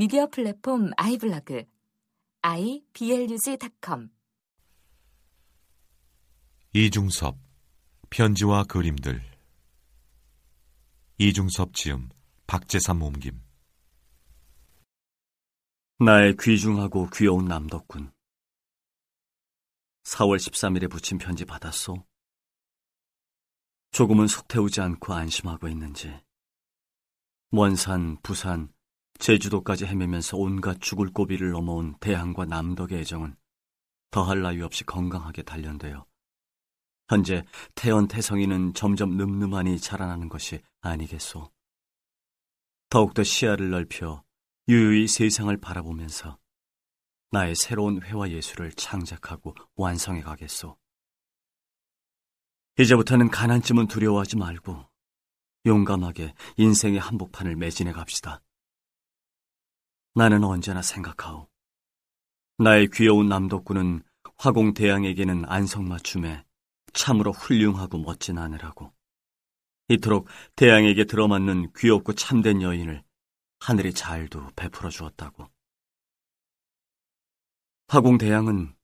미디어 플랫폼 아이블로그 iblog.com 이중섭 편지와 그림들. 이중섭 지음 박재삼 옮김. 나의 귀중하고 귀여운 남덕군. 4월 13일에 붙인 편지 받았소? 조금은 속 태우지 않고 안심하고 있는지. 원산, 부산, 제주도까지 헤매면서 온갖 죽을 고비를 넘어온 대항과 남덕의 애정은 더할 나위 없이 건강하게 단련되어 현재 태연 태성이는 점점 늠름하니 자라나는 것이 아니겠소. 더욱더 시야를 넓혀 유유히 세상을 바라보면서 나의 새로운 회화 예술을 창작하고 완성해 가겠소. 이제부터는 가난쯤은 두려워하지 말고 용감하게 인생의 한복판을 매진해 갑시다. 나는 언제나 생각하오. 나의 귀여운 남덕군은 화공 대양에게는 안성맞춤에 참으로 훌륭하고 멋진 아내라고. 이토록 대양에게 들어맞는 귀엽고 참된 여인을 하늘이 잘도 베풀어 주었다고. 화공 대양은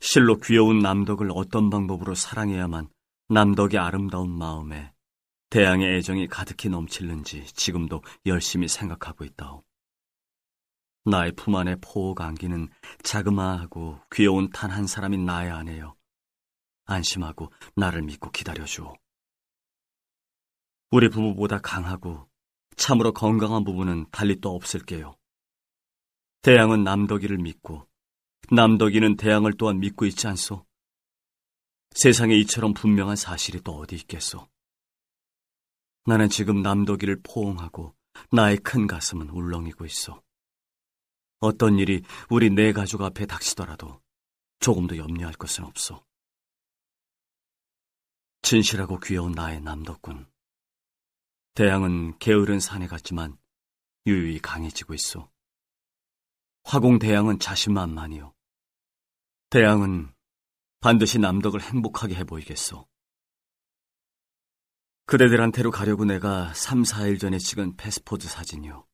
실로 귀여운 남덕을 어떤 방법으로 사랑해야만 남덕의 아름다운 마음에 대양의 애정이 가득히 넘칠는지 지금도 열심히 생각하고 있다오. 나의 품 안에 포옥 안기는 자그마하고 귀여운 단 한 사람인 나의 아내여. 안심하고 나를 믿고 기다려주오. 우리 부부보다 강하고 참으로 건강한 부부는 달리 또 없을게요. 대양은 남덕이를 믿고 남덕이는 대양을 또한 믿고 있지 않소? 세상에 이처럼 분명한 사실이 또 어디 있겠소? 나는 지금 남덕이를 포옹하고 나의 큰 가슴은 울렁이고 있어. 어떤 일이 우리 네 가족 앞에 닥치더라도 조금도 염려할 것은 없어. 진실하고 귀여운 나의 남덕군. 대양은 게으른 사내 같지만 유유히 강해지고 있어. 화공 대양은 자신만만이요. 대양은 반드시 남덕을 행복하게 해보이겠소. 그대들한테로 가려고 내가 3, 4일 전에 찍은 패스포드 사진이요.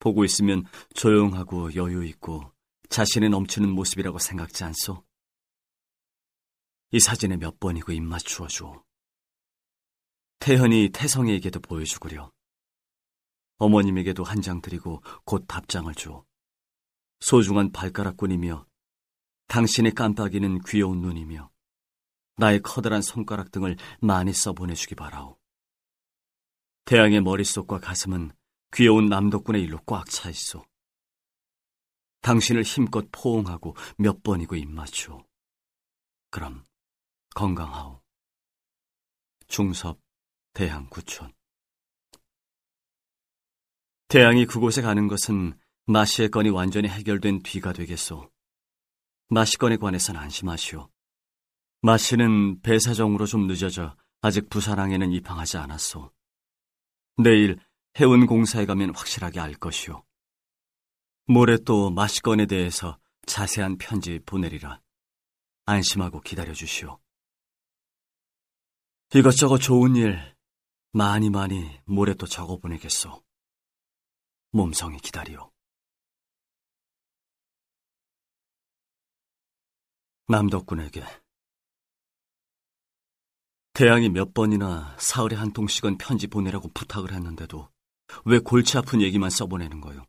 보고 있으면 조용하고 여유 있고 자신에 넘치는 모습이라고 생각지 않소? 이 사진에 몇 번이고 입 맞추어 주오. 태현이 태성이에게도 보여주구려. 어머님에게도 한 장 드리고 곧 답장을 주오. 소중한 발가락꾼이며 당신의 깜빡이는 귀여운 눈이며 나의 커다란 손가락 등을 많이 써보내주기 바라오. 태양의 머릿속과 가슴은 귀여운 남덕군의 일로 꽉 차 있어. 당신을 힘껏 포옹하고 몇 번이고 입맞추오. 그럼 건강하오. 중섭 대양구촌 태양이 그곳에 가는 것은 마시의 건이 완전히 해결된 뒤가 되겠소. 마시 건에 관해서는 안심하시오. 마시는 배사정으로 좀 늦어져 아직 부산항에는 입항하지 않았소. 내일 해운 공사에 가면 확실하게 알 것이오. 모레 또 마시건에 대해서 자세한 편지 보내리라. 안심하고 기다려 주시오. 이것저것 좋은 일 많이 많이 모레 또 적어 보내겠소. 몸성이 기다리오. 남덕군에게 태양이 몇 번이나 사흘에 한 통씩은 편지 보내라고 부탁을 했는데도 왜 골치 아픈 얘기만 써보내는 거요?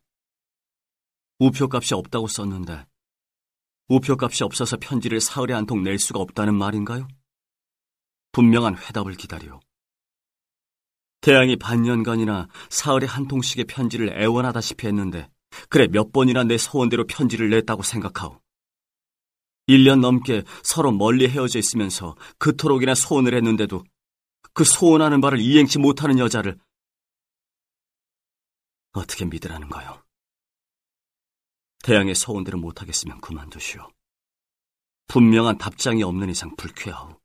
우표값이 없다고 썼는데 우표값이 없어서 편지를 사흘에 한 통 낼 수가 없다는 말인가요? 분명한 회답을 기다려. 태양이 반년간이나 사흘에 한 통씩의 편지를 애원하다시피 했는데 그래 몇 번이나 내 소원대로 편지를 냈다고 생각하오. 1년 넘게 서로 멀리 헤어져 있으면서 그토록이나 소원을 했는데도 그 소원하는 바를 이행치 못하는 여자를 어떻게 믿으라는 거요? 태양의 서원대로 못하겠으면 그만두시오. 분명한 답장이 없는 이상 불쾌하오.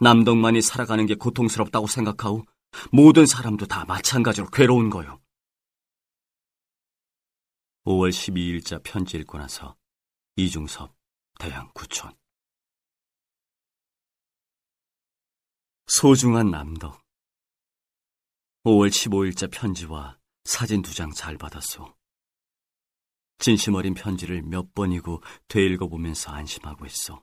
남덕만이 살아가는 게 고통스럽다고 생각하오. 모든 사람도 다 마찬가지로 괴로운 거요. 5월 12일자 편지 읽고 나서 이중섭 대양 구촌 소중한 남덕 5월 15일자 편지와 사진 두 장 잘 받았소. 진심 어린 편지를 몇 번이고 되읽어보면서 안심하고 있어.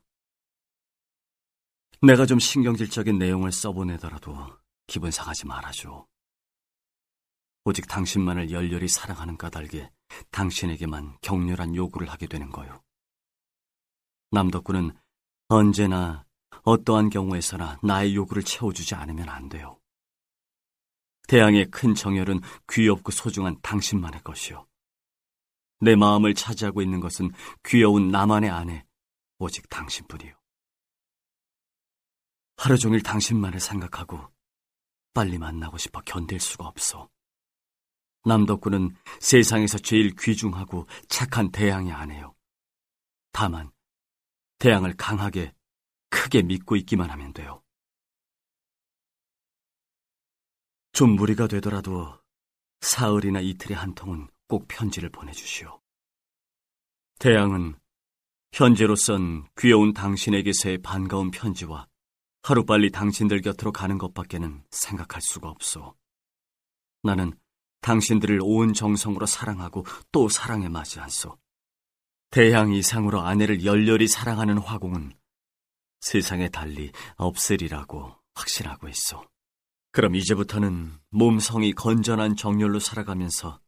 내가 좀 신경질적인 내용을 써보내더라도 기분 상하지 말아줘. 오직 당신만을 열렬히 사랑하는 까닭에 당신에게만 격렬한 요구를 하게 되는 거요. 남덕구는 언제나 어떠한 경우에서나 나의 요구를 채워주지 않으면 안 돼요. 태양의 큰 정열은 귀엽고 소중한 당신만의 것이요. 내 마음을 차지하고 있는 것은 귀여운 나만의 아내, 오직 당신뿐이요. 하루 종일 당신만을 생각하고 빨리 만나고 싶어 견딜 수가 없어. 남덕구는 세상에서 제일 귀중하고 착한 대양이 아내요. 다만 대양을 강하게 크게 믿고 있기만 하면 돼요. 좀 무리가 되더라도 사흘이나 이틀에 한 통은 꼭 편지를 보내주시오. 대양은 현재로선 귀여운 당신에게서의 반가운 편지와 하루빨리 당신들 곁으로 가는 것밖에는 생각할 수가 없어. 나는 당신들을 온 정성으로 사랑하고 또 사랑에 맞이한소. 대양 이상으로 아내를 열렬히 사랑하는 화공은 세상에 달리 없으리라고 확신하고 있어. 그럼 이제부터는 몸성이 건전한 정열로 살아가면서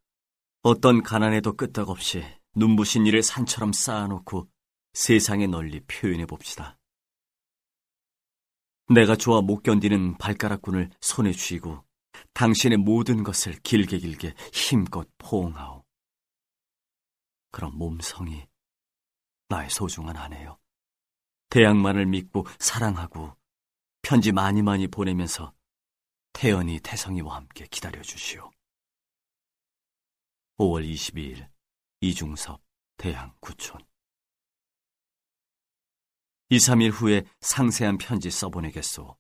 어떤 가난에도 끄떡없이 눈부신 일을 산처럼 쌓아놓고 세상에 널리 표현해 봅시다. 내가 좋아 못 견디는 발가락꾼을 손에 쥐고 당신의 모든 것을 길게 길게 힘껏 포옹하오. 그럼 몸성이 나의 소중한 아내요. 대양만을 믿고 사랑하고 편지 많이 많이 보내면서 태연이 태성이와 함께 기다려 주시오. 5월 22일 이중섭 대양 구촌 2, 3일 후에 상세한 편지 써보내겠소.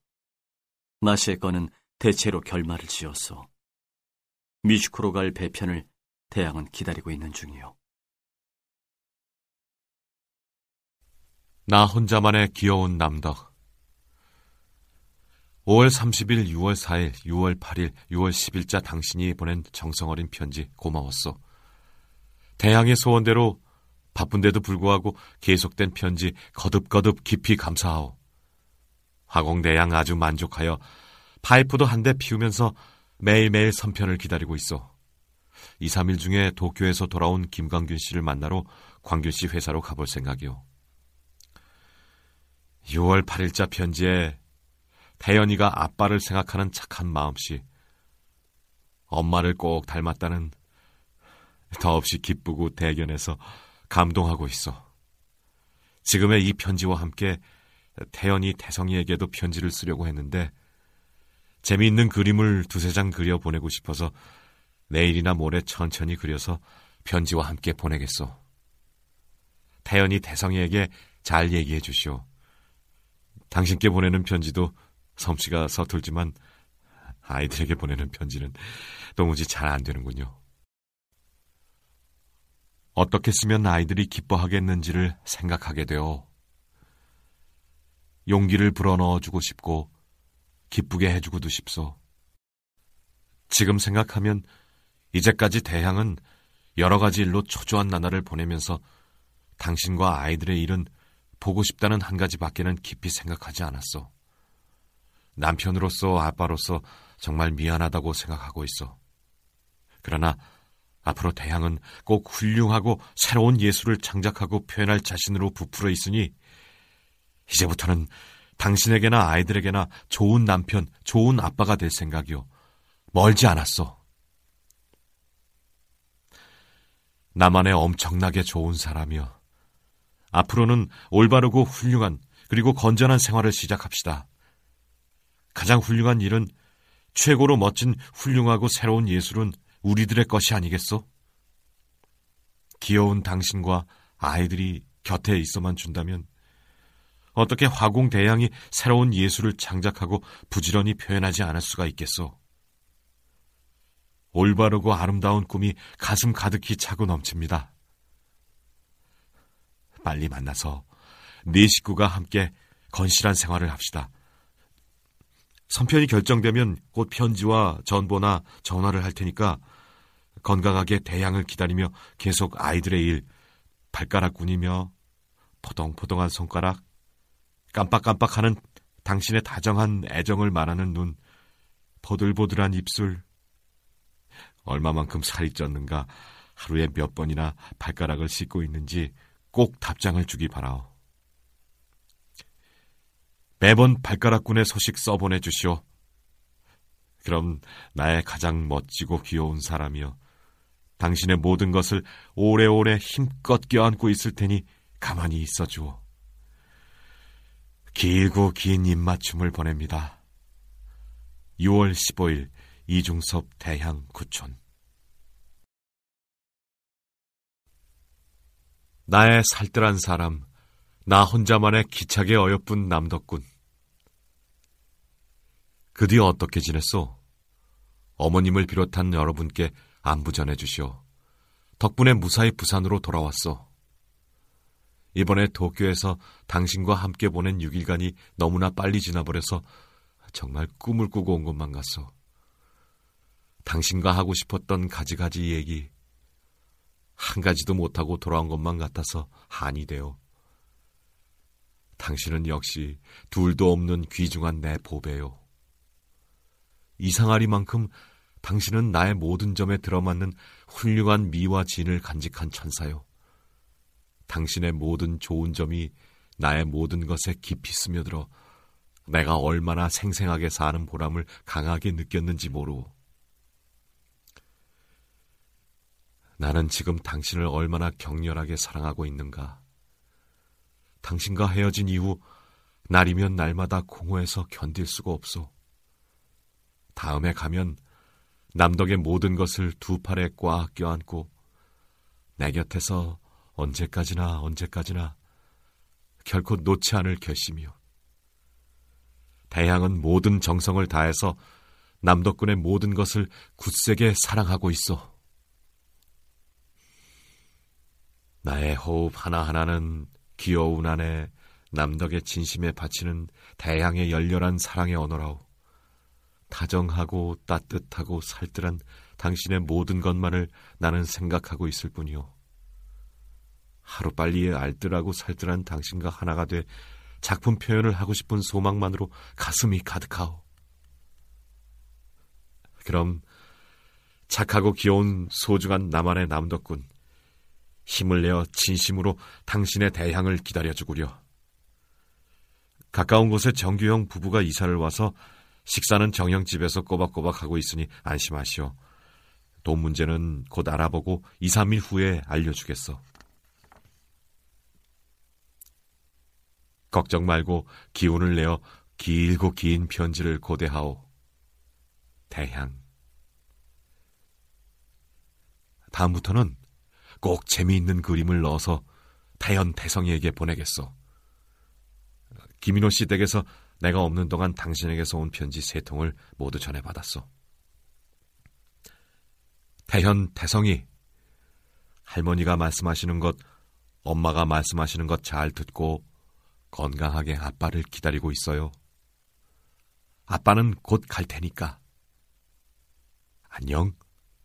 마시의 건은 대체로 결말을 지었소. 뮤지컬로 갈 배편을 대양은 기다리고 있는 중이요. 나 혼자만의 귀여운 남덕 5월 30일, 6월 4일, 6월 8일, 6월 10일자 당신이 보낸 정성어린 편지 고마웠어. 대양의 소원대로 바쁜데도 불구하고 계속된 편지 거듭거듭 깊이 감사하오. 화공대양 아주 만족하여 파이프도 한 대 피우면서 매일매일 선편을 기다리고 있어. 2, 3일 중에 도쿄에서 돌아온 김광균 씨를 만나러 광균 씨 회사로 가볼 생각이오. 6월 8일자 편지에 태연이가 아빠를 생각하는 착한 마음씨, 엄마를 꼭 닮았다는 더없이 기쁘고 대견해서 감동하고 있어. 지금의 이 편지와 함께 태연이 태성이에게도 편지를 쓰려고 했는데 재미있는 그림을 두세 장 그려 보내고 싶어서 내일이나 모레 천천히 그려서 편지와 함께 보내겠어. 태연이 태성이에게 잘 얘기해 주시오. 당신께 보내는 편지도 솜씨가 서툴지만 아이들에게 보내는 편지는 도무지 잘 안 되는군요. 어떻게 쓰면 아이들이 기뻐하겠는지를 생각하게 되어 용기를 불어넣어 주고 싶고 기쁘게 해주고도 싶소. 지금 생각하면 이제까지 대향은 여러 가지 일로 초조한 나날을 보내면서 당신과 아이들의 일은 보고 싶다는 한 가지밖에는 깊이 생각하지 않았어. 남편으로서 아빠로서 정말 미안하다고 생각하고 있어. 그러나 앞으로 대향은 꼭 훌륭하고 새로운 예술을 창작하고 표현할 자신으로 부풀어 있으니 이제부터는 당신에게나 아이들에게나 좋은 남편, 좋은 아빠가 될 생각이요. 멀지 않았어. 나만의 엄청나게 좋은 사람이여. 앞으로는 올바르고 훌륭한 그리고 건전한 생활을 시작합시다. 가장 훌륭한 일은 최고로 멋진 훌륭하고 새로운 예술은 우리들의 것이 아니겠소? 귀여운 당신과 아이들이 곁에 있어만 준다면 어떻게 화공 대양이 새로운 예술을 창작하고 부지런히 표현하지 않을 수가 있겠소? 올바르고 아름다운 꿈이 가슴 가득히 차고 넘칩니다. 빨리 만나서 네 식구가 함께 건실한 생활을 합시다. 선편이 결정되면 곧 편지와 전보나 전화를 할 테니까 건강하게 대양을 기다리며 계속 아이들의 일, 발가락 군이며 포동포동한 손가락, 깜빡깜빡하는 당신의 다정한 애정을 말하는 눈, 보들보들한 입술, 얼마만큼 살이 쪘는가, 하루에 몇 번이나 발가락을 씻고 있는지 꼭 답장을 주기 바라오. 매번 발가락군의 소식 써보내 주시오. 그럼 나의 가장 멋지고 귀여운 사람이여. 당신의 모든 것을 오래오래 힘껏 껴안고 있을 테니 가만히 있어 주오. 길고 긴 입맞춤을 보냅니다. 6월 15일 이중섭 대향 구촌 나의 살뜰한 사람, 나 혼자만의 기차게 어여쁜 남덕군. 그 뒤 어떻게 지냈소? 어머님을 비롯한 여러분께 안부 전해주시오. 덕분에 무사히 부산으로 돌아왔소. 이번에 도쿄에서 당신과 함께 보낸 6일간이 너무나 빨리 지나버려서 정말 꿈을 꾸고 온 것만 같소. 당신과 하고 싶었던 가지가지 얘기, 한 가지도 못하고 돌아온 것만 같아서 한이 되어. 당신은 역시 둘도 없는 귀중한 내 보배요. 이상하리만큼 당신은 나의 모든 점에 들어맞는 훌륭한 미와 진을 간직한 천사요. 당신의 모든 좋은 점이 나의 모든 것에 깊이 스며들어 내가 얼마나 생생하게 사는 보람을 강하게 느꼈는지 모르고 나는 지금 당신을 얼마나 격렬하게 사랑하고 있는가. 당신과 헤어진 이후 날이면 날마다 공허해서 견딜 수가 없어. 다음에 가면 남덕의 모든 것을 두 팔에 꽉 껴안고 내 곁에서 언제까지나 언제까지나 결코 놓지 않을 결심이요. 대양은 모든 정성을 다해서 남덕군의 모든 것을 굳세게 사랑하고 있어. 나의 호흡 하나하나는 귀여운 아내 남덕의 진심에 바치는 대양의 열렬한 사랑의 언어라오. 다정하고 따뜻하고 살뜰한 당신의 모든 것만을 나는 생각하고 있을 뿐이오. 하루빨리 알뜰하고 살뜰한 당신과 하나가 돼 작품 표현을 하고 싶은 소망만으로 가슴이 가득하오. 그럼 착하고 귀여운 소중한 나만의 남덕군 힘을 내어 진심으로 당신의 대향을 기다려주구려. 가까운 곳에 정규형 부부가 이사를 와서 식사는 정형집에서 꼬박꼬박 하고 있으니 안심하시오. 돈 문제는 곧 알아보고 2, 3일 후에 알려주겠어. 걱정 말고 기운을 내어 길고 긴 편지를 고대하오. 대향. 다음부터는 꼭 재미있는 그림을 넣어서 태연 태성이에게 보내겠소. 김인호 씨 댁에서 내가 없는 동안 당신에게서 온 편지 세 통을 모두 전해받았소. 태현, 태성이, 할머니가 말씀하시는 것, 엄마가 말씀하시는 것 잘 듣고 건강하게 아빠를 기다리고 있어요. 아빠는 곧 갈 테니까. 안녕,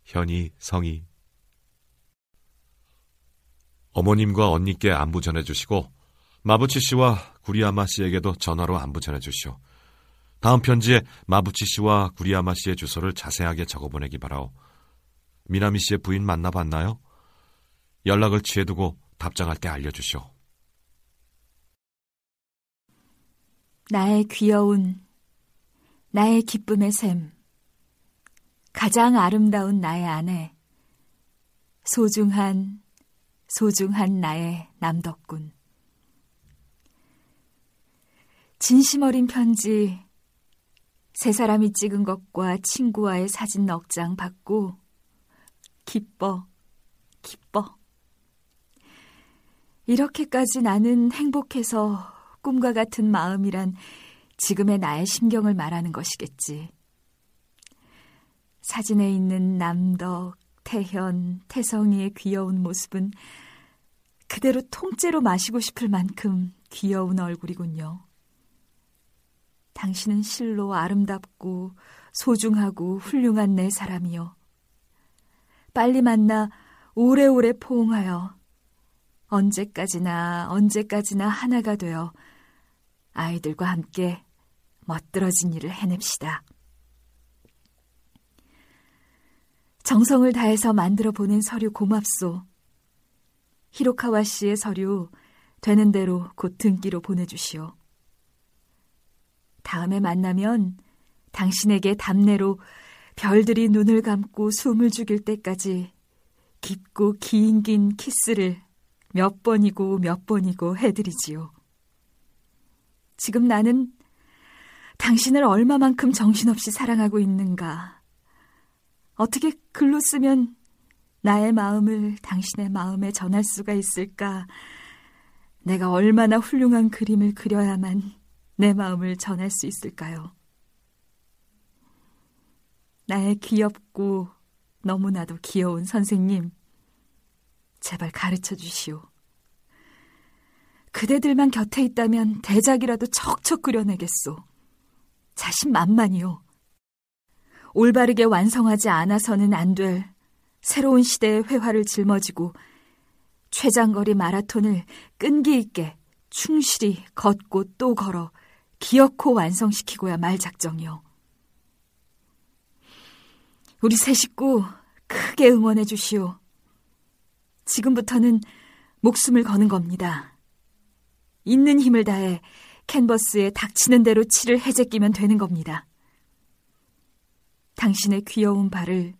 현이, 성이. 어머님과 언니께 안부 전해주시고 마부치 씨와 구리아마 씨에게도 전화로 안부 전해주시오. 다음 편지에 마부치 씨와 구리아마 씨의 주소를 자세하게 적어보내기 바라오. 미나미 씨의 부인 만나봤나요? 연락을 취해두고 답장할 때 알려주시오. 나의 귀여운, 나의 기쁨의 샘, 가장 아름다운 나의 아내, 소중한, 소중한 나의 남덕군. 진심 어린 편지, 세 사람이 찍은 것과 친구와의 사진 넉 장 받고 기뻐, 기뻐. 이렇게까지 나는 행복해서 꿈과 같은 마음이란 지금의 나의 심경을 말하는 것이겠지. 사진에 있는 남덕, 태현, 태성이의 귀여운 모습은 그대로 통째로 마시고 싶을 만큼 귀여운 얼굴이군요. 당신은 실로 아름답고 소중하고 훌륭한 내 사람이요. 빨리 만나 오래오래 포옹하여 언제까지나 언제까지나 하나가 되어 아이들과 함께 멋들어진 일을 해냅시다. 정성을 다해서 만들어 보낸 서류 고맙소. 히로카와 씨의 서류 되는 대로 곧 등기로 보내주시오. 다음에 만나면 당신에게 답례로 별들이 눈을 감고 숨을 죽일 때까지 깊고 긴긴 키스를 몇 번이고 몇 번이고 해드리지요. 지금 나는 당신을 얼마만큼 정신없이 사랑하고 있는가. 어떻게 글로 쓰면 나의 마음을 당신의 마음에 전할 수가 있을까? 내가 얼마나 훌륭한 그림을 그려야만 내 마음을 전할 수 있을까요? 나의 귀엽고 너무나도 귀여운 선생님, 제발 가르쳐 주시오. 그대들만 곁에 있다면 대작이라도 척척 그려내겠소. 자신만만이요. 올바르게 완성하지 않아서는 안 될 새로운 시대의 회화를 짊어지고 최장거리 마라톤을 끈기 있게 충실히 걷고 또 걸어 기어코 완성시키고야 말 작정이요. 우리 새 식구 크게 응원해 주시오. 지금부터는 목숨을 거는 겁니다. 있는 힘을 다해 캔버스에 닥치는 대로 칠을 해제 끼면 되는 겁니다. 당신의 귀여운 발을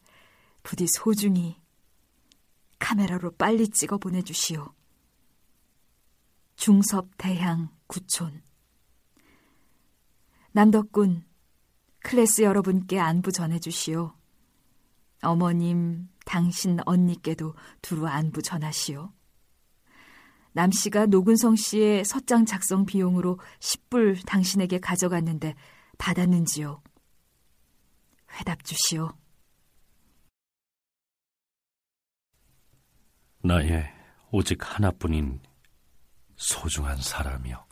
부디 소중히 카메라로 빨리 찍어 보내주시오. 중섭 대향 구촌 남덕군 클래스 여러분께 안부 전해주시오. 어머님, 당신 언니께도 두루 안부 전하시오. 남 씨가 노근성 씨의 서장 작성 비용으로 10불 당신에게 가져갔는데 받았는지요? 회답 주시오. 나의 오직 하나뿐인 소중한 사람이여.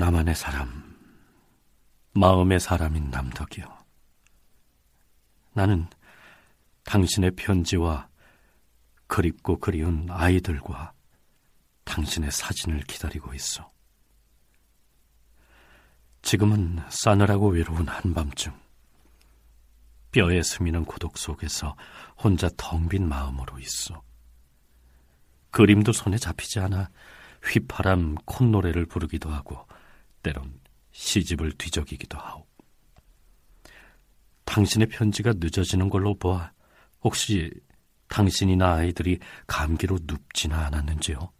나만의 사람, 마음의 사람인 남덕이여. 나는 당신의 편지와 그립고 그리운 아이들과 당신의 사진을 기다리고 있어. 지금은 싸늘하고 외로운 한밤중, 뼈에 스미는 고독 속에서 혼자 텅 빈 마음으로 있어. 그림도 손에 잡히지 않아 휘파람 콧노래를 부르기도 하고 때론 시집을 뒤적이기도 하오. 당신의 편지가 늦어지는 걸로 보아 혹시 당신이나 아이들이 감기로 눕지나 않았는지요?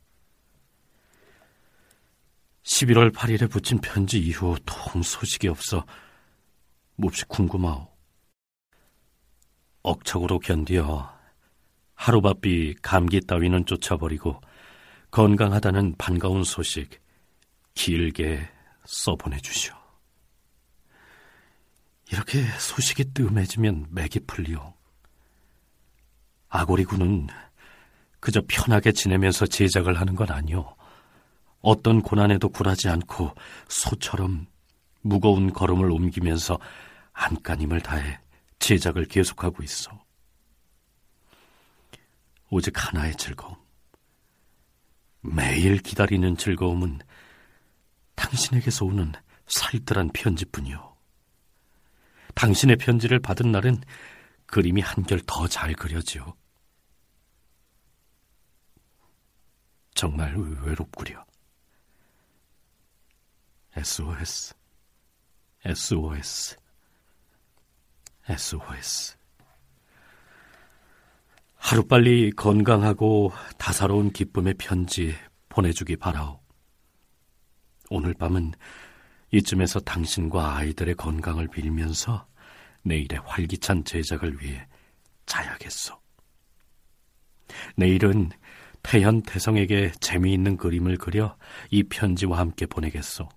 11월 8일에 붙인 편지 이후 통 소식이 없어 몹시 궁금하오. 억척으로 견디어 하루바삐 감기 따위는 쫓아버리고 건강하다는 반가운 소식 길게 써보내주시오. 이렇게 소식이 뜸해지면 맥이 풀리오. 아고리 군은 그저 편하게 지내면서 제작을 하는 건 아니오. 어떤 고난에도 굴하지 않고 소처럼 무거운 걸음을 옮기면서 안간힘을 다해 제작을 계속하고 있어. 오직 하나의 즐거움. 매일 기다리는 즐거움은 당신에게서 오는 살뜰한 편지뿐이요. 당신의 편지를 받은 날은 그림이 한결 더 잘 그려지요. 정말 외롭구려. SOS, SOS, SOS. 하루빨리 건강하고 다사로운 기쁨의 편지 보내주기 바라오. 오늘 밤은 이쯤에서 당신과 아이들의 건강을 빌면서 내일의 활기찬 제작을 위해 자야겠소. 내일은 태현 태성에게 재미있는 그림을 그려 이 편지와 함께 보내겠소.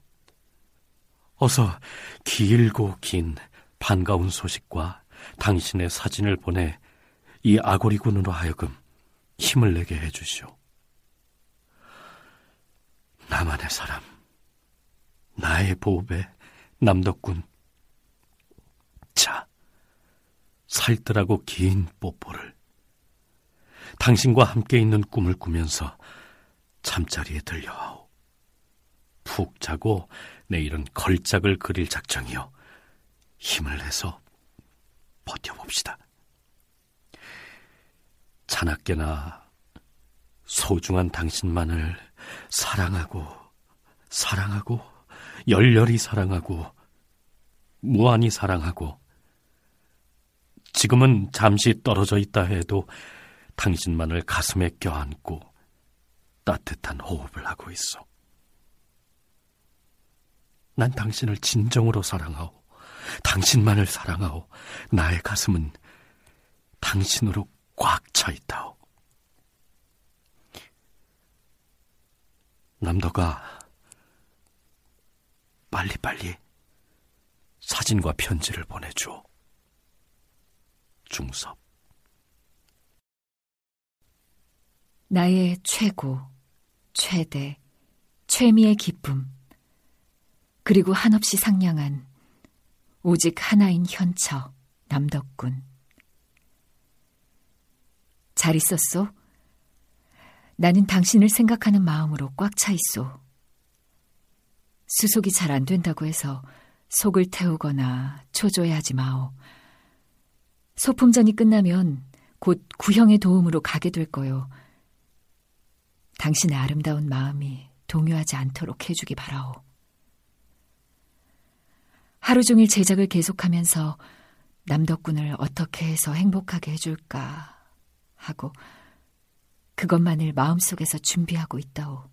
어서 길고 긴 반가운 소식과 당신의 사진을 보내 이 아고리군으로 하여금 힘을 내게 해주시오. 나만의 사람, 나의 보배, 남덕군. 자, 살뜰하고 긴 뽀뽀를 당신과 함께 있는 꿈을 꾸면서 잠자리에 들려하오. 푹 자고 내일은 걸작을 그릴 작정이요. 힘을 내서 버텨봅시다. 자나깨나 소중한 당신만을 사랑하고, 사랑하고, 열렬히 사랑하고, 무한히 사랑하고, 지금은 잠시 떨어져 있다 해도 당신만을 가슴에 껴안고 따뜻한 호흡을 하고 있어. 난 당신을 진정으로 사랑하오. 당신만을 사랑하오. 나의 가슴은 당신으로 꽉 차 있다오. 남더가 빨리빨리 사진과 편지를 보내줘. 중섭. 나의 최고, 최대, 최미의 기쁨, 그리고 한없이 상냥한 오직 하나인 현처, 남덕군. 잘 있었소? 나는 당신을 생각하는 마음으로 꽉 차 있소. 수속이 잘 안 된다고 해서 속을 태우거나 초조해하지 마오. 소품전이 끝나면 곧 구형의 도움으로 가게 될 거요. 당신의 아름다운 마음이 동요하지 않도록 해주기 바라오. 하루 종일 제작을 계속하면서 남덕군을 어떻게 해서 행복하게 해줄까 하고 그것만을 마음속에서 준비하고 있다오.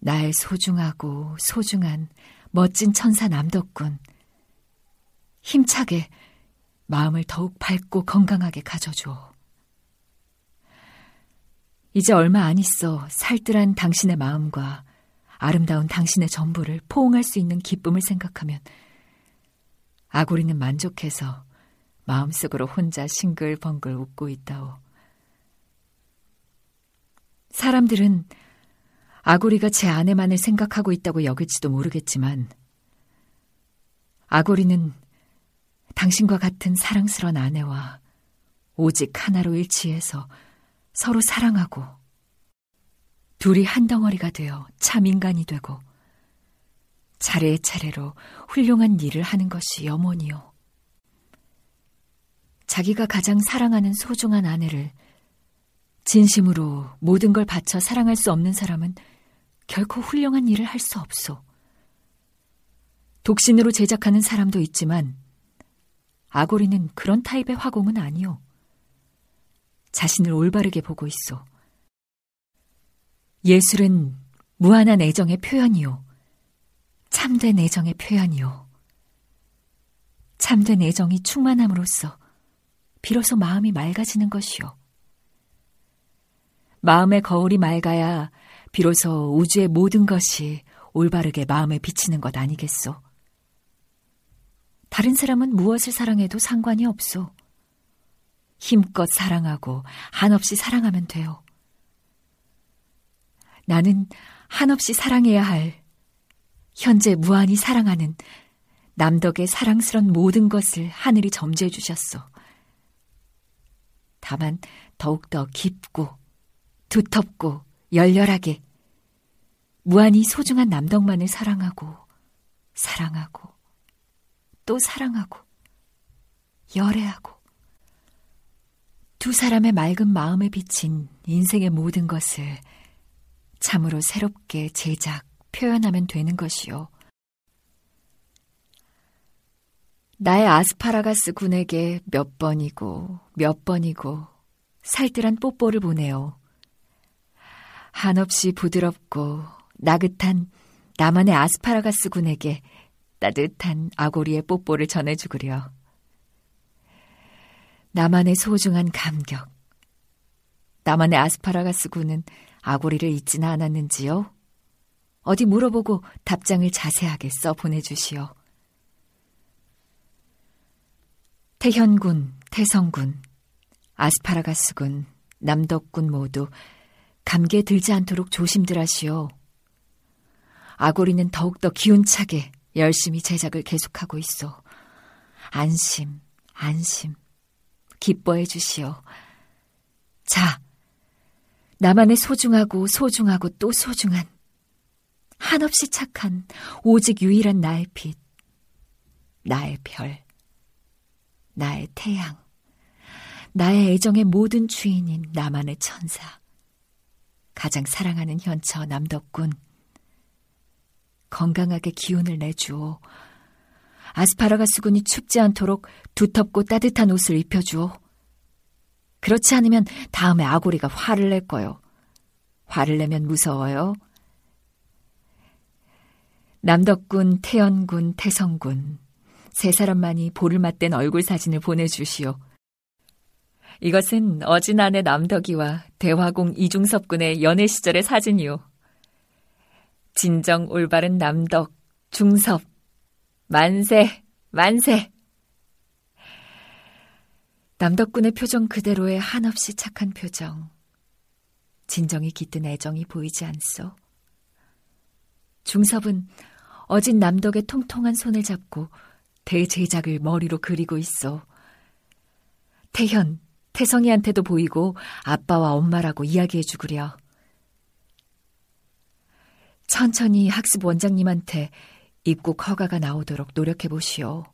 나의 소중하고 소중한 멋진 천사 남덕군. 힘차게 마음을 더욱 밝고 건강하게 가져줘. 이제 얼마 안 있어 살뜰한 당신의 마음과 아름다운 당신의 전부를 포옹할 수 있는 기쁨을 생각하면 아고리는 만족해서 마음속으로 혼자 싱글벙글 웃고 있다오. 사람들은 아고리가 제 아내만을 생각하고 있다고 여길지도 모르겠지만 아고리는 당신과 같은 사랑스런 아내와 오직 하나로 일치해서 서로 사랑하고 둘이 한 덩어리가 되어 참 인간이 되고 차례차례로 훌륭한 일을 하는 것이 염원이요. 자기가 가장 사랑하는 소중한 아내를 진심으로 모든 걸 바쳐 사랑할 수 없는 사람은 결코 훌륭한 일을 할 수 없소. 독신으로 제작하는 사람도 있지만 아고리는 그런 타입의 화공은 아니오. 자신을 올바르게 보고 있어 예술은 무한한 애정의 표현이요. 참된 애정의 표현이요. 참된 애정이 충만함으로써 비로소 마음이 맑아지는 것이요. 마음의 거울이 맑아야 비로소 우주의 모든 것이 올바르게 마음에 비치는 것 아니겠소. 다른 사람은 무엇을 사랑해도 상관이 없소. 힘껏 사랑하고 한없이 사랑하면 돼요. 나는 한없이 사랑해야 할 현재 무한히 사랑하는 남덕의 사랑스런 모든 것을 하늘이 점지해 주셨어. 다만 더욱더 깊고 두텁고 열렬하게 무한히 소중한 남덕만을 사랑하고 사랑하고 또 사랑하고 열애하고 두 사람의 맑은 마음에 비친 인생의 모든 것을 참으로 새롭게 제작, 표현하면 되는 것이요. 나의 아스파라가스 군에게 몇 번이고 몇 번이고 살뜰한 뽀뽀를 보내요. 한없이 부드럽고 나긋한 나만의 아스파라가스 군에게 따뜻한 아고리의 뽀뽀를 전해주구려. 나만의 소중한 감격. 나만의 아스파라가스군은 아고리를 잊지는 않았는지요? 어디 물어보고 답장을 자세하게 써 보내주시오. 태현군, 태성군, 아스파라가스군, 남덕군 모두 감기에 들지 않도록 조심들 하시오. 아고리는 더욱더 기운차게 열심히 제작을 계속하고 있어. 안심, 안심. 기뻐해 주시오. 자, 나만의 소중하고 소중하고 또 소중한, 한없이 착한, 오직 유일한 나의 빛, 나의 별, 나의 태양, 나의 애정의 모든 주인인 나만의 천사, 가장 사랑하는 현처 남덕군, 건강하게 기운을 내주오. 아스파라가스군이 춥지 않도록 두텁고 따뜻한 옷을 입혀주오. 그렇지 않으면 다음에 아고리가 화를 낼 거요. 화를 내면 무서워요. 남덕군, 태연군, 태성군 세 사람만이 볼을 맞댄 얼굴 사진을 보내주시오. 이것은 어진안의 남덕이와 대화공 이중섭 군의 연애 시절의 사진이오. 진정 올바른 남덕, 중섭, 만세, 만세! 남덕군의 표정 그대로의 한없이 착한 표정. 진정이 깃든 애정이 보이지 않소. 중섭은 어진 남덕의 통통한 손을 잡고 대제작을 머리로 그리고 있어. 태현, 태성이한테도 보이고 아빠와 엄마라고 이야기해 주구려. 천천히 학습 원장님한테 입국 허가가 나오도록 노력해 보시오.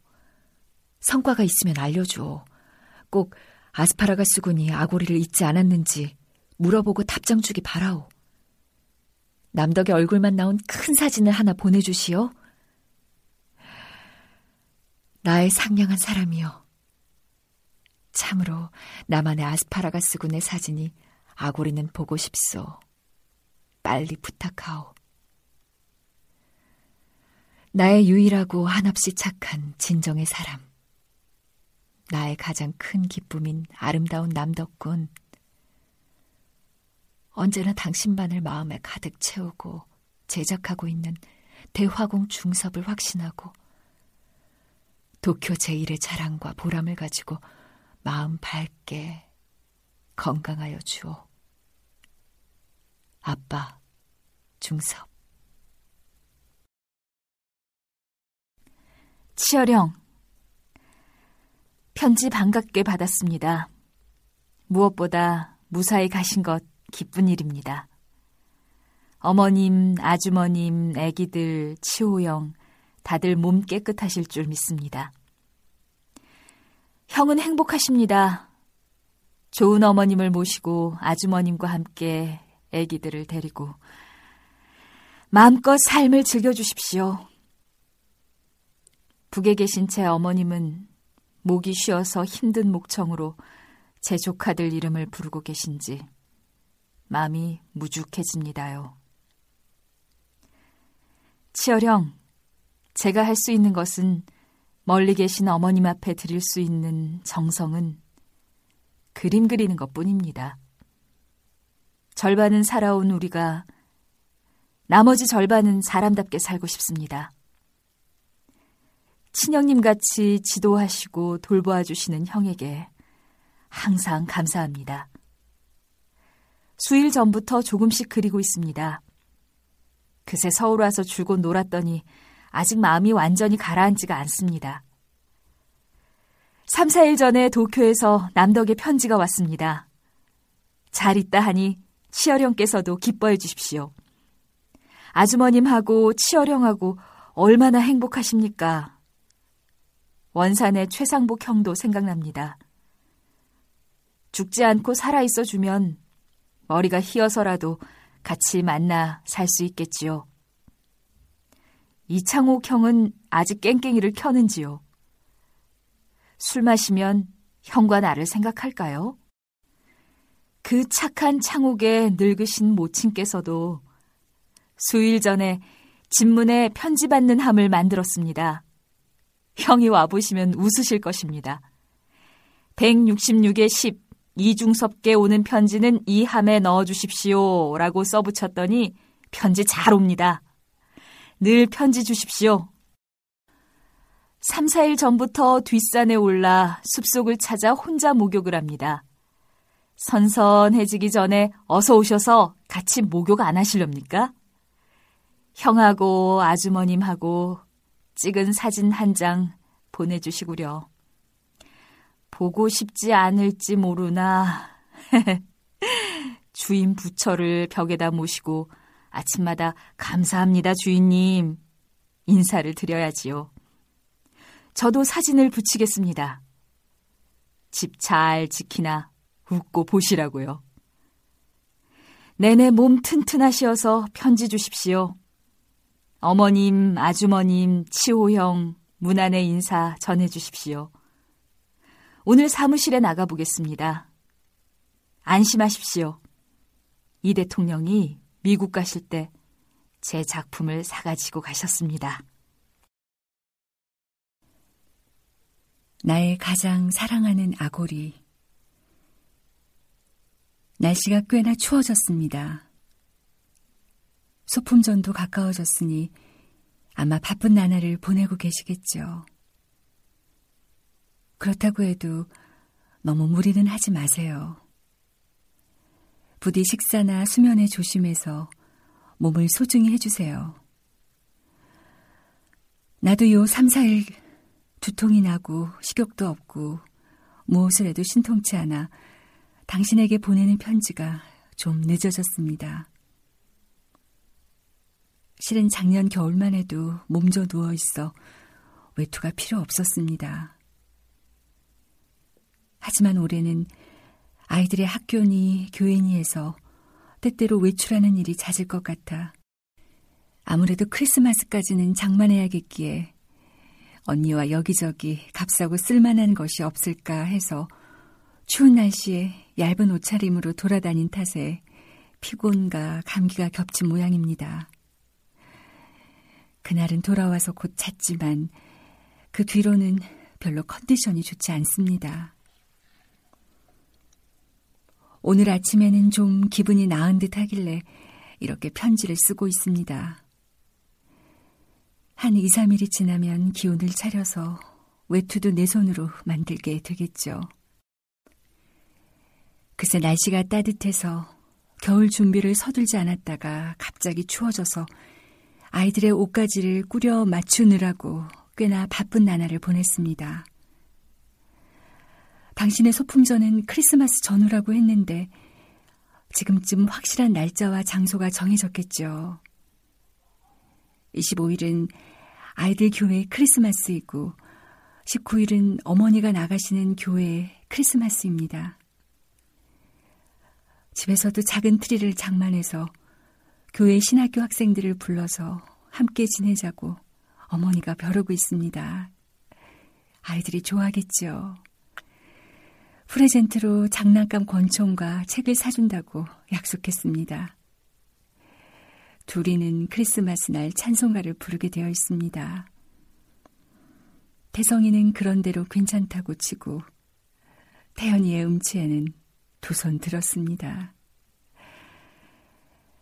성과가 있으면 알려줘. 꼭 아스파라가스 군이 아고리를 잊지 않았는지 물어보고 답장 주기 바라오. 남덕의 얼굴만 나온 큰 사진을 하나 보내주시오. 나의 상냥한 사람이여. 참으로 나만의 아스파라가스 군의 사진이 아고리는 보고 싶소. 빨리 부탁하오. 나의 유일하고 한없이 착한 진정의 사람. 나의 가장 큰 기쁨인 아름다운 남덕군. 언제나 당신만을 마음에 가득 채우고 제작하고 있는 대화공 중섭을 확신하고 도쿄 제1의 자랑과 보람을 가지고 마음 밝게 건강하여 주오. 아빠 중섭 치어령. 편지 반갑게 받았습니다. 무엇보다 무사히 가신 것 기쁜 일입니다. 어머님, 아주머님, 애기들, 치호영, 다들 몸 깨끗하실 줄 믿습니다. 형은 행복하십니다. 좋은 어머님을 모시고 아주머님과 함께 애기들을 데리고 마음껏 삶을 즐겨주십시오. 북에 계신 제 어머님은 목이 쉬어서 힘든 목청으로 제 조카들 이름을 부르고 계신지 마음이 무죽해집니다요. 치어령, 제가 할 수 있는 것은 멀리 계신 어머님 앞에 드릴 수 있는 정성은 그림 그리는 것 뿐입니다. 절반은 살아온 우리가 나머지 절반은 사람답게 살고 싶습니다. 친형님 같이 지도하시고 돌보아 주시는 형에게 항상 감사합니다. 수일 전부터 조금씩 그리고 있습니다. 그새 서울 와서 줄곧 놀았더니 아직 마음이 완전히 가라앉지가 않습니다. 3, 4일 전에 도쿄에서 남덕의 편지가 왔습니다. 잘 있다 하니 치어령께서도 기뻐해 주십시오. 아주머님하고 치어령하고 얼마나 행복하십니까? 원산의 최상복 형도 생각납니다. 죽지 않고 살아있어 주면 머리가 휘어서라도 같이 만나 살 수 있겠지요. 이창옥 형은 아직 깽깽이를 켜는지요. 술 마시면 형과 나를 생각할까요? 그 착한 창옥의 늙으신 모친께서도 수일 전에 집문에 편지 받는 함을 만들었습니다. 형이 와보시면 웃으실 것입니다. 166에 10, 이중섭께 오는 편지는 이 함에 넣어주십시오. 라고 써붙였더니 편지 잘 옵니다. 늘 편지 주십시오. 3, 4일 전부터 뒷산에 올라 숲속을 찾아 혼자 목욕을 합니다. 선선해지기 전에 어서 오셔서 같이 목욕 안 하실렵니까? 형하고 아주머님하고 찍은 사진 한 장 보내주시구려. 보고 싶지 않을지 모르나 주인 부처를 벽에다 모시고 아침마다 감사합니다 주인님 인사를 드려야지요. 저도 사진을 붙이겠습니다. 집 잘 지키나 웃고 보시라고요. 내내 몸 튼튼하시어서 편지 주십시오. 어머님, 아주머님, 치호형, 문안의 인사 전해 주십시오. 오늘 사무실에 나가보겠습니다. 안심하십시오. 이 대통령이 미국 가실 때 제 작품을 사가지고 가셨습니다. 나의 가장 사랑하는 아고리. 날씨가 꽤나 추워졌습니다. 소품전도 가까워졌으니 아마 바쁜 나날을 보내고 계시겠죠. 그렇다고 해도 너무 무리는 하지 마세요. 부디 식사나 수면에 조심해서 몸을 소중히 해주세요. 나도 요 3, 4일 두통이 나고 식욕도 없고 무엇을 해도 신통치 않아 당신에게 보내는 편지가 좀 늦어졌습니다. 실은 작년 겨울만 해도 몸져 누워 있어 외투가 필요 없었습니다. 하지만 올해는 아이들의 학교니 교회니 해서 때때로 외출하는 일이 잦을 것 같아 아무래도 크리스마스까지는 장만해야겠기에 언니와 여기저기 값싸고 쓸만한 것이 없을까 해서 추운 날씨에 얇은 옷차림으로 돌아다닌 탓에 피곤과 감기가 겹친 모양입니다. 그날은 돌아와서 곧 잤지만 그 뒤로는 별로 컨디션이 좋지 않습니다. 오늘 아침에는 좀 기분이 나은 듯 하길래 이렇게 편지를 쓰고 있습니다. 한 2, 3일이 지나면 기운을 차려서 외투도 내 손으로 만들게 되겠죠. 그새 날씨가 따뜻해서 겨울 준비를 서둘지 않았다가 갑자기 추워져서 아이들의 옷가지를 꾸려 맞추느라고 꽤나 바쁜 나날을 보냈습니다. 당신의 소품전은 크리스마스 전후라고 했는데 지금쯤 확실한 날짜와 장소가 정해졌겠죠. 25일은 아이들 교회 크리스마스이고 19일은 어머니가 나가시는 교회 크리스마스입니다. 집에서도 작은 트리를 장만해서 교회 신학교 학생들을 불러서 함께 지내자고 어머니가 벼르고 있습니다. 아이들이 좋아하겠죠. present로 장난감 권총과 책을 사준다고 약속했습니다. 둘이는 크리스마스 날 찬송가를 부르게 되어 있습니다. 태성이는 그런대로 괜찮다고 치고 태연이의 음치에는 두 손 들었습니다.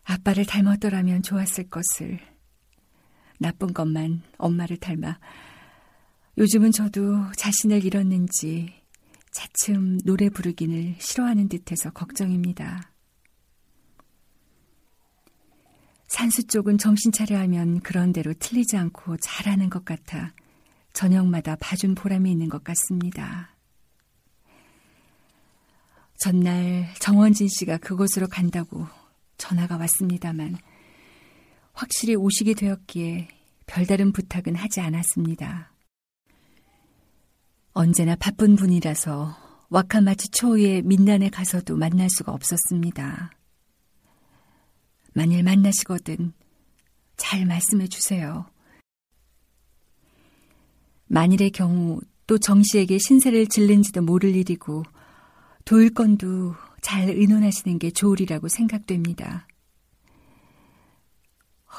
아빠를 닮았더라면 좋았을 것을 나쁜 것만 엄마를 닮아 요즘은 저도 자신을 잃었는지 차츰 노래 부르기를 싫어하는 듯해서 걱정입니다. 산수 쪽은 정신 차려 하면 그런대로 틀리지 않고 잘하는 것 같아 저녁마다 봐준 보람이 있는 것 같습니다. 전날 정원진 씨가 그곳으로 간다고 전화가 왔습니다만 확실히 오시게 되었기에 별다른 부탁은 하지 않았습니다. 언제나 바쁜 분이라서 와카마치 초에 민난에 가서도 만날 수가 없었습니다. 만일 만나시거든 잘 말씀해 주세요. 만일의 경우 또 정씨에게 신세를 질른지도 모를 일이고 도일 건도 잘 의논하시는 게 좋으리라고 생각됩니다.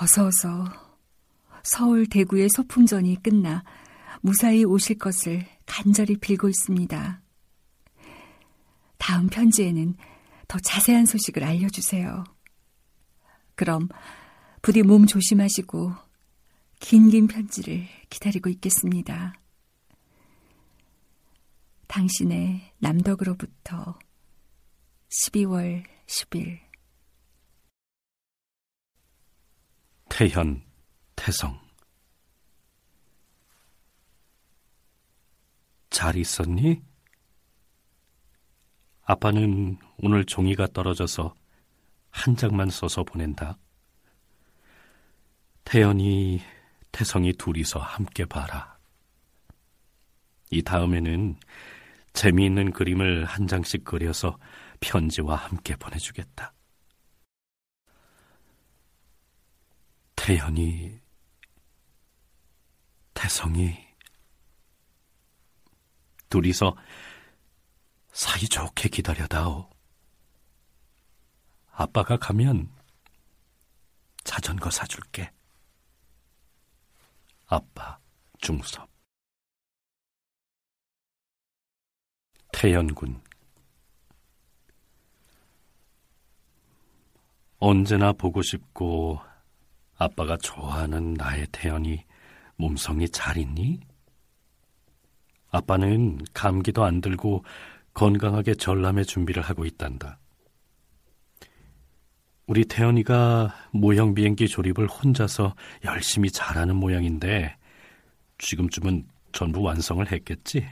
어서 어서 서울 대구의 소품전이 끝나 무사히 오실 것을 간절히 빌고 있습니다. 다음 편지에는 더 자세한 소식을 알려주세요. 그럼 부디 몸 조심하시고 긴긴 편지를 기다리고 있겠습니다. 당신의 남덕으로부터 12월 10일 태현, 태성 잘 있었니? 아빠는 오늘 종이가 떨어져서 한 장만 써서 보낸다. 태연이, 태성이 둘이서 함께 봐라. 이 다음에는 재미있는 그림을 한 장씩 그려서 편지와 함께 보내주겠다. 태연이, 태성이, 둘이서 사이좋게 기다려다오. 아빠가 가면 자전거 사줄게. 아빠 중섭 태연군 언제나 보고 싶고 아빠가 좋아하는 나의 태연이 몸성이 잘 있니? 아빠는 감기도 안 들고 건강하게 전람회 준비를 하고 있단다. 우리 태연이가 모형 비행기 조립을 혼자서 열심히 잘하는 모양인데 지금쯤은 전부 완성을 했겠지?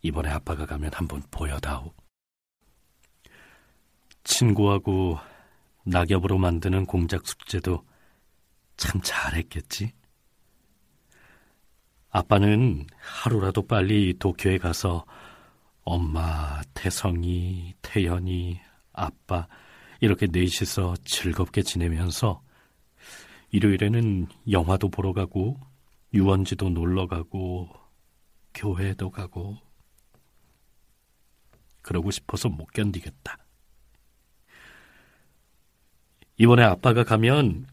이번에 아빠가 가면 한번 보여다오. 친구하고 낙엽으로 만드는 공작 숙제도 참 잘했겠지? 아빠는 하루라도 빨리 도쿄에 가서 엄마, 태성이, 태연이, 아빠 이렇게 넷이서 즐겁게 지내면서 일요일에는 영화도 보러 가고 유원지도 놀러 가고 교회도 가고 그러고 싶어서 못 견디겠다. 이번에 아빠가 가면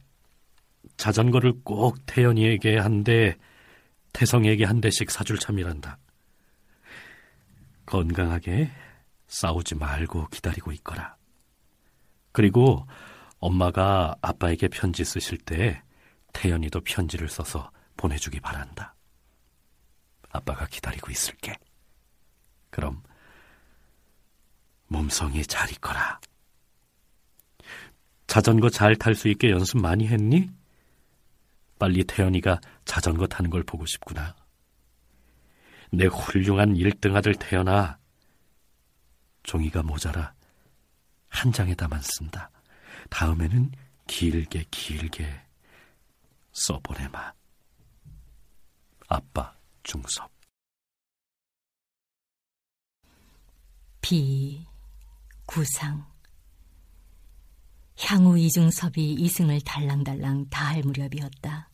자전거를 꼭 태연이에게 한 대, 태성에게 한 대씩 사줄 참이란다. 건강하게 싸우지 말고 기다리고 있거라. 그리고 엄마가 아빠에게 편지 쓰실 때 태연이도 편지를 써서 보내주기 바란다. 아빠가 기다리고 있을게. 그럼 몸성이 잘 있거라. 자전거 잘 탈 수 있게 연습 많이 했니? 빨리 태연이가 자전거 타는 걸 보고 싶구나. 내 훌륭한 1등 아들 태연아. 종이가 모자라 한 장에다만 쓴다. 다음에는 길게 길게 써보내마. 아빠 중섭 비 구상 향후 이중섭이 이승을 달랑달랑 다할 무렵이었다.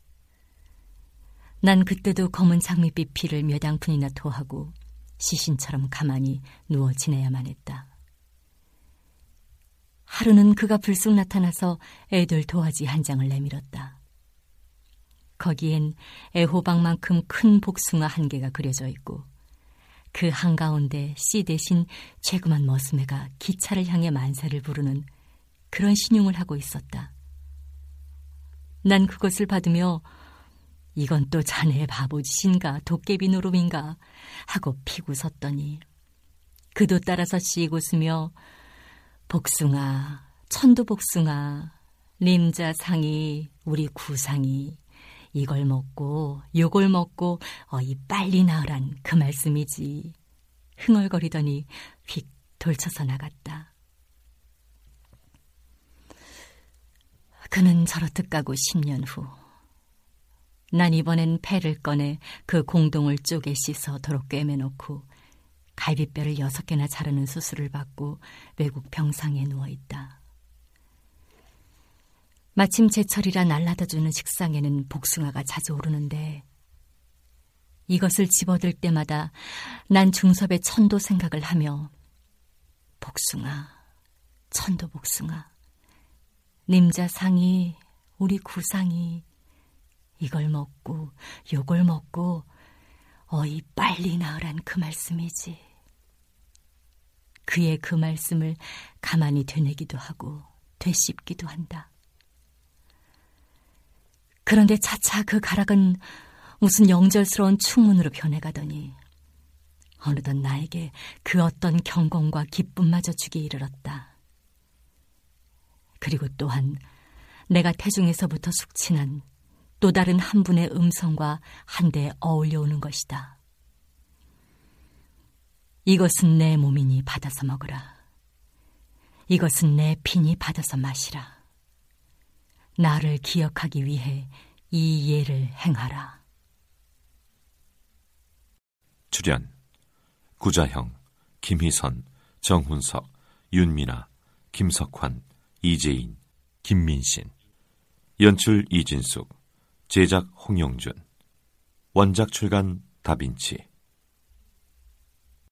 난 그때도 검은 장밋빛 피를 몇 앙푼이나 토하고 시신처럼 가만히 누워 지내야만 했다. 하루는 그가 불쑥 나타나서 애들 도화지 한 장을 내밀었다. 거기엔 애호박만큼 큰 복숭아 한 개가 그려져 있고 그 한가운데 씨 대신 최그만 머스매가 기차를 향해 만세를 부르는 그런 신용을 하고 있었다. 난 그것을 받으며 이건 또 자네의 바보짓인가 도깨비 노름인가 하고 피고 섰더니 그도 따라서 씩 웃으며 복숭아, 천도복숭아, 림자상이, 우리 구상이 이걸 먹고 요걸 먹고 어이 빨리 나으란 그 말씀이지. 흥얼거리더니 휙 돌쳐서 나갔다. 그는 저렇듯 가고 10년 후. 난 이번엔 패를 꺼내 그 공동을 쪼개 씻어 도로 꿰매놓고 갈비뼈를 여섯 개나 자르는 수술을 받고 외국 병상에 누워 있다. 마침 제철이라 날라다주는 식상에는 복숭아가 자주 오르는데 이것을 집어들 때마다 난 중섭의 천도 생각을 하며 복숭아, 천도 복숭아, 님자 상이, 우리 구상이 이걸 먹고 요걸 먹고 어이 빨리 나으란 그 말씀이지. 그의 그 말씀을 가만히 되뇌기도 하고 되씹기도 한다. 그런데 차차 그 가락은 무슨 영절스러운 충문으로 변해가더니 어느덧 나에게 그 어떤 경건과 기쁨마저 주기 이르렀다. 그리고 또한 내가 태중에서부터 숙친한 또 다른 한 분의 음성과 한데 어울려 오는 것이다. 이것은 내 몸이니 받아서 먹으라. 이것은 내 피니 받아서 마시라. 나를 기억하기 위해 이 예를 행하라. 출연 구자형, 김희선, 정훈석, 윤미나, 김석환, 이재인, 김민신 연출 이진숙 제작 홍영준. 원작 출간 다빈치